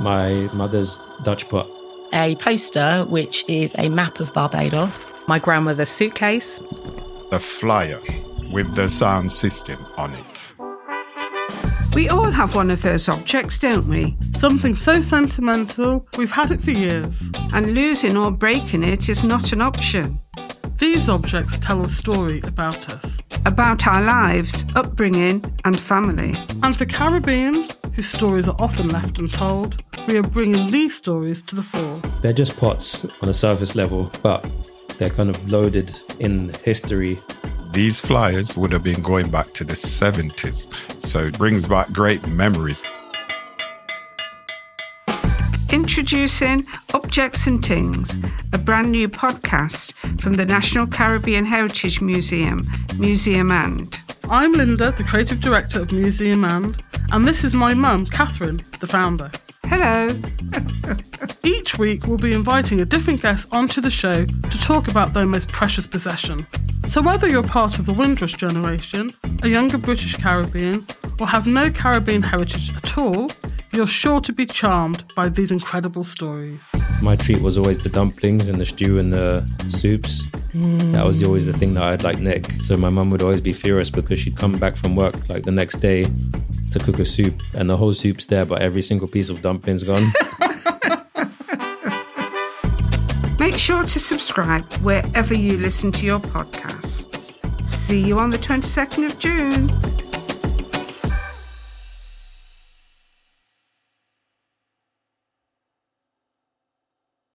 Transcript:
My mother's Dutch pot. A poster, which is a map of Barbados. My grandmother's suitcase. A flyer with the sound system on it. We all have one of those objects, don't we? Something so sentimental, we've had it for years. And losing or breaking it is not an option. These objects tell a story about us, About our lives, upbringing, and family. and for Caribbeans, whose stories are often left untold, we are bringing these stories to the fore. They're just pots on a surface level, but they're kind of loaded in history. These flyers would have been going back to the 70s, so it brings back great memories. Introducing Objeks and Tings, a brand new podcast from the National Caribbean Heritage Museum, Museumand. I'm Lynda, the creative director of Museumand, and this is my mum, Catherine, the founder. Hello. Each week, we'll be inviting a different guest onto the show to talk about their most precious possession. So, whether you're part of the Windrush generation, a younger British Caribbean, or have no Caribbean heritage at all, you're sure to be charmed by these incredible stories. My treat was always the dumplings and the stew and the soups. That was always the thing that I'd like nick. So my mum would always be furious because she'd come back from work like the next day to cook a soup and the whole soup's there, but every single piece of dumpling's gone. Make sure to subscribe wherever you listen to your podcasts. See you on the 22nd of June.